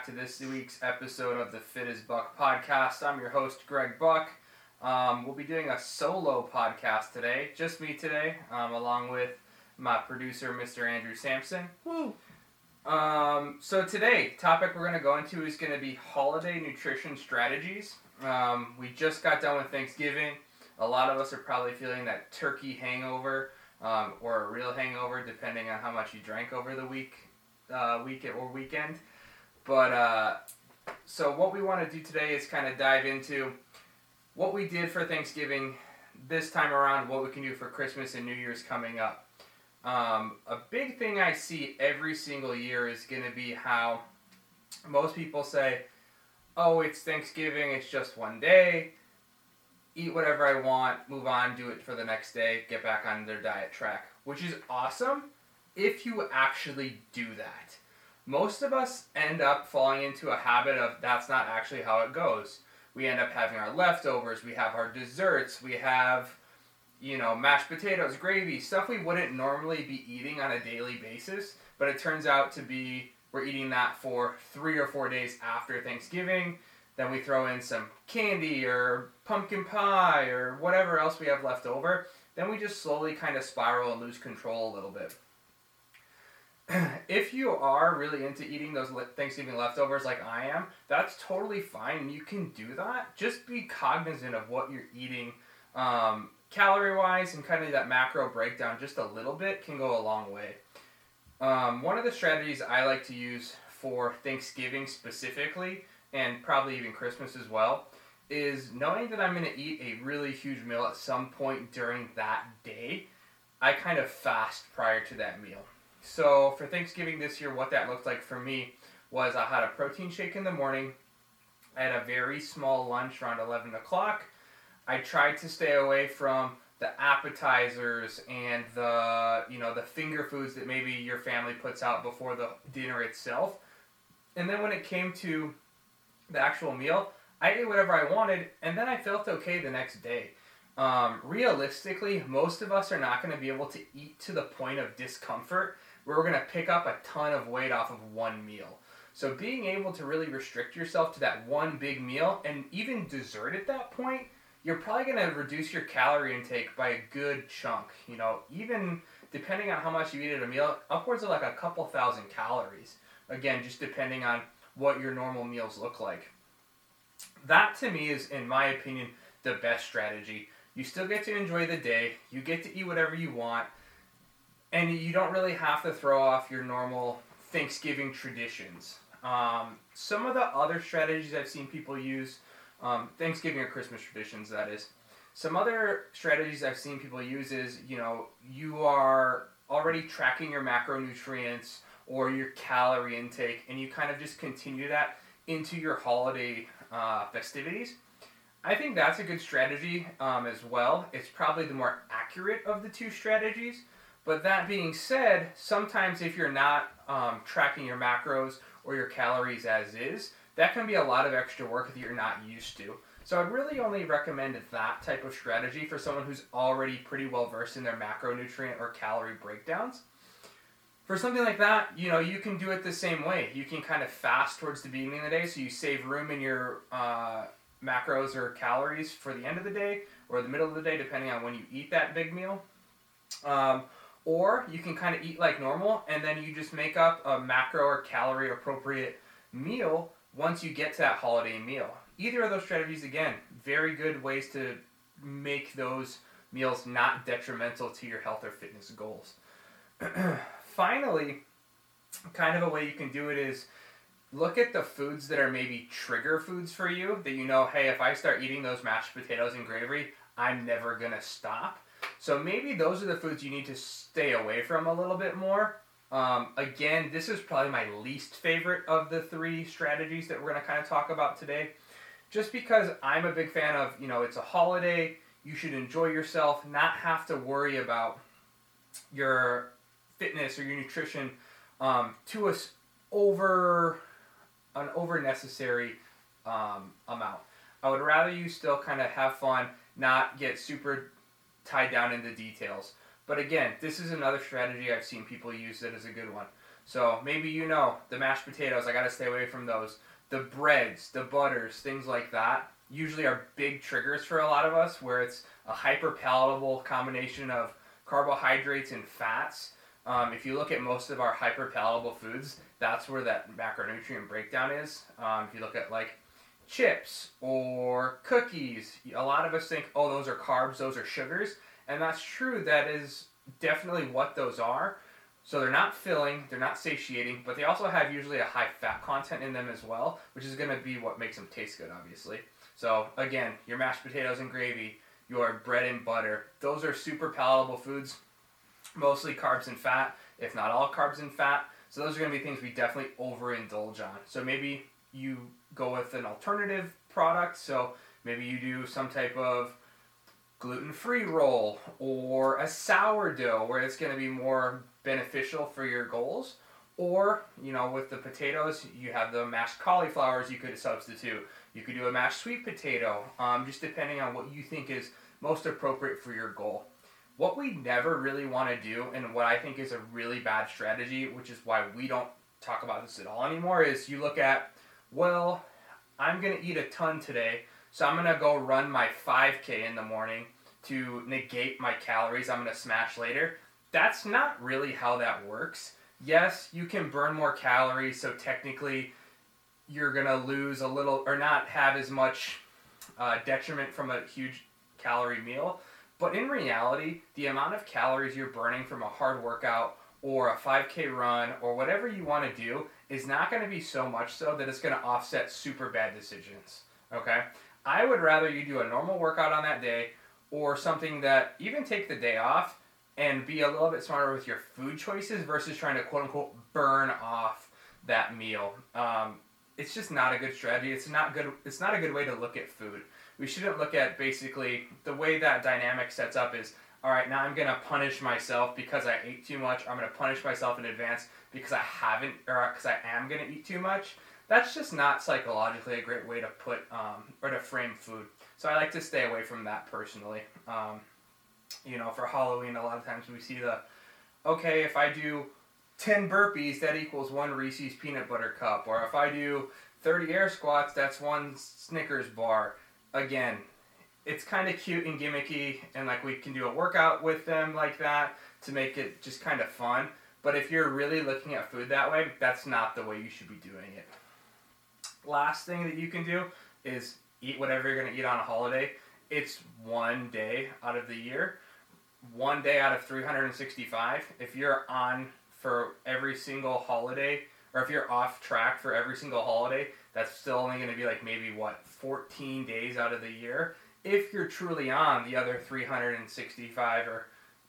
back to this week's episode of the Fit as Buck podcast. I'm your host, Greg Buck. Um, we'll be doing a solo podcast today, just me today, um, along with my producer, Mr. Andrew Sampson. Woo. Um, so today, topic we're going to go into is going to be holiday nutrition strategies. Um, we just got done with Thanksgiving. A lot of us are probably feeling that turkey hangover um, or a real hangover, depending on how much you drank over the week, uh, week or weekend. But uh, so what we want to do today is kind of dive into what we did for Thanksgiving this time around, what we can do for Christmas and New Year's coming up. Um, a big thing I see every single year is going to be how most people say, "Oh, it's Thanksgiving. It's just one day." eat whatever I want, move on, do it for the next day, get back on their diet track, which is awesome if you actually do that. Most of us end up falling into a habit of that's not actually how it goes. We end up having our leftovers, we have our desserts, we have, you know, mashed potatoes, gravy, stuff we wouldn't normally be eating on a daily basis, but it turns out to be we're eating that for three or four days after Thanksgiving then we throw in some candy or pumpkin pie or whatever else we have left over. Then we just slowly kind of spiral and lose control a little bit. if you are really into eating those Thanksgiving leftovers like I am, that's totally fine. You can do that. Just be cognizant of what you're eating um, calorie wise and kind of that macro breakdown just a little bit can go a long way. Um, one of the strategies I like to use for Thanksgiving specifically and probably even Christmas as well, is knowing that I'm going to eat a really huge meal at some point during that day, I kind of fast prior to that meal. So for Thanksgiving this year, what that looked like for me was I had a protein shake in the morning. I had a very small lunch around 11 o'clock. I tried to stay away from the appetizers and the you know the finger foods that maybe your family puts out before the dinner itself. And then when it came to the actual meal, I ate whatever I wanted, and then I felt okay the next day. Um, realistically, most of us are not going to be able to eat to the point of discomfort where we're going to pick up a ton of weight off of one meal. So, being able to really restrict yourself to that one big meal and even dessert at that point, you're probably going to reduce your calorie intake by a good chunk. You know, even depending on how much you eat at a meal, upwards of like a couple thousand calories. Again, just depending on what your normal meals look like. That to me is, in my opinion, the best strategy. You still get to enjoy the day, you get to eat whatever you want, and you don't really have to throw off your normal Thanksgiving traditions. Um, some of the other strategies I've seen people use, um, Thanksgiving or Christmas traditions, that is. Some other strategies I've seen people use is, you know, you are already tracking your macronutrients or your calorie intake, and you kind of just continue that into your holiday uh, festivities. I think that's a good strategy um, as well. It's probably the more accurate of the two strategies. But that being said, sometimes if you're not um, tracking your macros or your calories as is, that can be a lot of extra work that you're not used to. So I'd really only recommend that type of strategy for someone who's already pretty well versed in their macronutrient or calorie breakdowns for something like that, you know, you can do it the same way. You can kind of fast towards the beginning of the day, so you save room in your uh, macros or calories for the end of the day or the middle of the day, depending on when you eat that big meal. Um, or you can kind of eat like normal, and then you just make up a macro or calorie appropriate meal once you get to that holiday meal. Either of those strategies, again, very good ways to make those meals not detrimental to your health or fitness goals. finally, kind of a way you can do it is look at the foods that are maybe trigger foods for you that you know, hey, if I start eating those mashed potatoes and gravy, I'm never going to stop. So maybe those are the foods you need to stay away from a little bit more. Um, again, this is probably my least favorite of the three strategies that we're going to kind of talk about today. Just because I'm a big fan of, you know, it's a holiday, you should enjoy yourself, not have to worry about your fitness or your nutrition um, to us over an over necessary um, amount. I would rather you still kind of have fun, not get super tied down into details. But again, this is another strategy I've seen people use that is a good one. So maybe you know the mashed potatoes, I gotta stay away from those. The breads, the butters, things like that usually are big triggers for a lot of us where it's a hyper palatable combination of carbohydrates and fats. Um, if you look at most of our hyper palatable foods, that's where that macronutrient breakdown is. Um, if you look at like chips or cookies, a lot of us think, oh, those are carbs, those are sugars. And that's true, that is definitely what those are. So they're not filling, they're not satiating, but they also have usually a high fat content in them as well, which is going to be what makes them taste good, obviously. So again, your mashed potatoes and gravy, your bread and butter, those are super palatable foods, mostly carbs and fat, if not all carbs and fat. So those are going to be things we definitely overindulge on. So maybe you go with an alternative product. So maybe you do some type of gluten free roll or a sourdough where it's going to be more beneficial for your goals. Or, you know, with the potatoes, you have the mashed cauliflowers you could substitute. You could do a mashed sweet potato, um, just depending on what you think is most appropriate for your goal. What we never really want to do, and what I think is a really bad strategy, which is why we don't talk about this at all anymore, is you look at, well, I'm going to eat a ton today, so I'm going to go run my 5K in the morning to negate my calories I'm going to smash later. That's not really how that works. Yes, you can burn more calories, so technically you're going to lose a little or not have as much uh, detriment from a huge calorie meal. But in reality, the amount of calories you're burning from a hard workout or a 5K run or whatever you want to do is not going to be so much so that it's going to offset super bad decisions. Okay? I would rather you do a normal workout on that day or something that even take the day off and be a little bit smarter with your food choices versus trying to quote unquote burn off that meal. Um, it's just not a good strategy. It's not good. It's not a good way to look at food we shouldn't look at basically the way that dynamic sets up is all right, now I'm to punish myself because I ate too much. I'm to punish myself in advance because I haven't, or because I am to eat too much. That's just not psychologically a great way to put um, or to frame food. So I like to stay away from that personally. Um, you know, for Halloween, a lot of times we see the, okay, if I do 10 burpees, that equals one Reese's peanut butter cup. Or if I do 30 air squats, that's one Snickers bar again, it's kind of cute and gimmicky, and like we can do a workout with them like that to make it just kind of fun. But if you're really looking at food that way, that's not the way you should be doing it. Last thing that you can do is eat whatever you're going to eat on a holiday. It's one day out of the year, one day out of 365. If you're on for every single holiday, or if you're off track for every single holiday, that's still only going to be like maybe what 14 days out of the year if you're truly on the other 365 or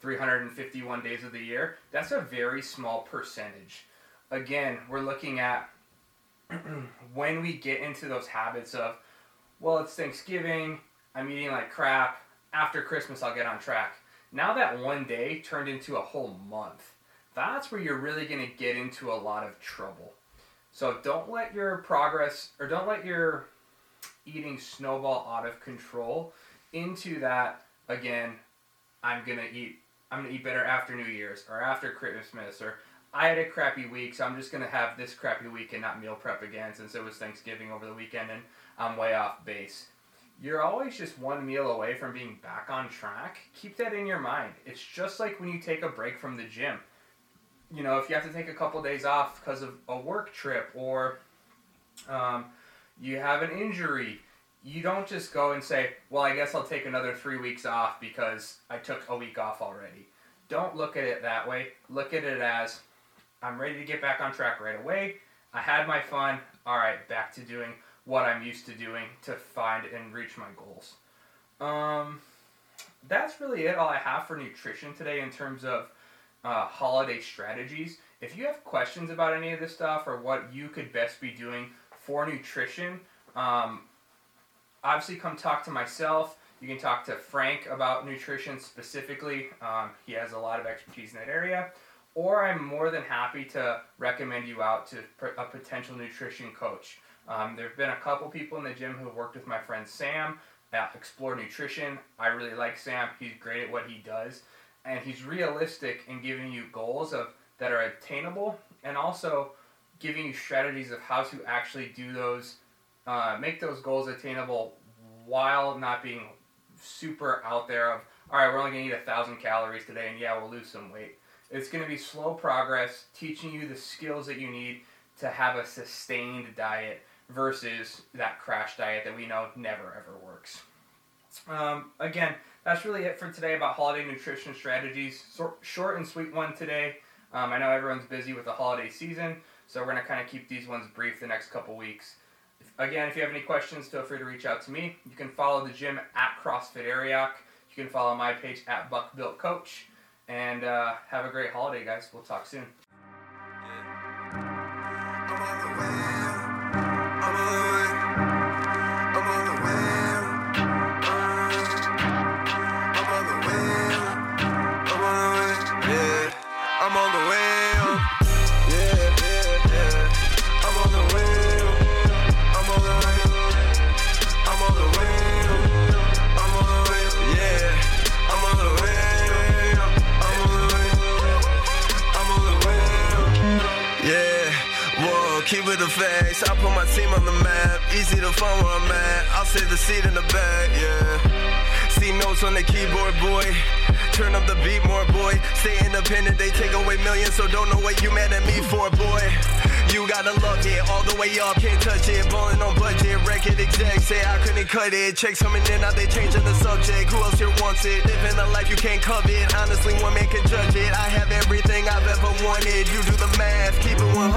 351 days of the year that's a very small percentage. Again we're looking at when we get into those habits of well it's thanksgiving i'm eating like crap after christmas i'll get on track. Now that one day turned into a whole month that's where you're really going to get into a lot of trouble. So don't let your progress or don't let your eating snowball out of control into that again I'm gonna eat I'm gonna eat better after New Year's or after Christmas or I had a crappy week so I'm just gonna have this crappy week and not meal prep again since it was Thanksgiving over the weekend and I'm way off base. You're always just one meal away from being back on track. Keep that in your mind. It's just like when you take a break from the gym you know, if you have to take a couple days off because of a work trip or um, you have an injury, you don't just go and say, well, I guess I'll take another three weeks off because I took a week off already. Don't look at it that way. Look at it as I'm ready to get back on track right away. I had my fun. All right, back to doing what I'm used to doing to find and reach my goals. Um, that's really it. All I have for nutrition today in terms of uh, holiday strategies. If you have questions about any of this stuff or what you could best be doing for nutrition, um, obviously come talk to myself. You can talk to Frank about nutrition specifically. Um, he has a lot of expertise in that area. Or I'm more than happy to recommend you out to a potential nutrition coach. Um, there have been a couple people in the gym who have worked with my friend Sam at Explore Nutrition. I really like Sam. He's great at what he does and he's realistic in giving you goals of that are attainable, and also giving you strategies of how to actually do those, uh, make those goals attainable while not being super out there of all right, we're only gonna eat a thousand calories today, and yeah, we'll lose some weight. It's gonna be slow progress, teaching you the skills that you need to have a sustained diet versus that crash diet that we know never ever works. Um, again, that's really it for today about holiday nutrition strategies. short and sweet one today. Um, I know everyone's busy with the holiday season, so we're gonna kind of keep these ones brief the next couple weeks. Again, if you have any questions, feel free to reach out to me. You can follow the gym at CrossFit Arioch. You can follow my page at Buck Built Coach. And uh, have a great holiday, guys. We'll talk soon. Easy to find where I'm at. I'll save the seat in the back, yeah. See notes on the keyboard, boy. Turn up the beat more, boy. Stay independent, they take away millions, so don't know what you mad at me for, boy. You gotta love it, all the way up, can't touch it. Ballin' on budget, record exec, say I couldn't cut it. Checks coming in, now they changing the subject. Who else here wants it? Living a life you can't covet. Honestly, one man can judge it. I have everything I've ever wanted. You do the math, keep it 100.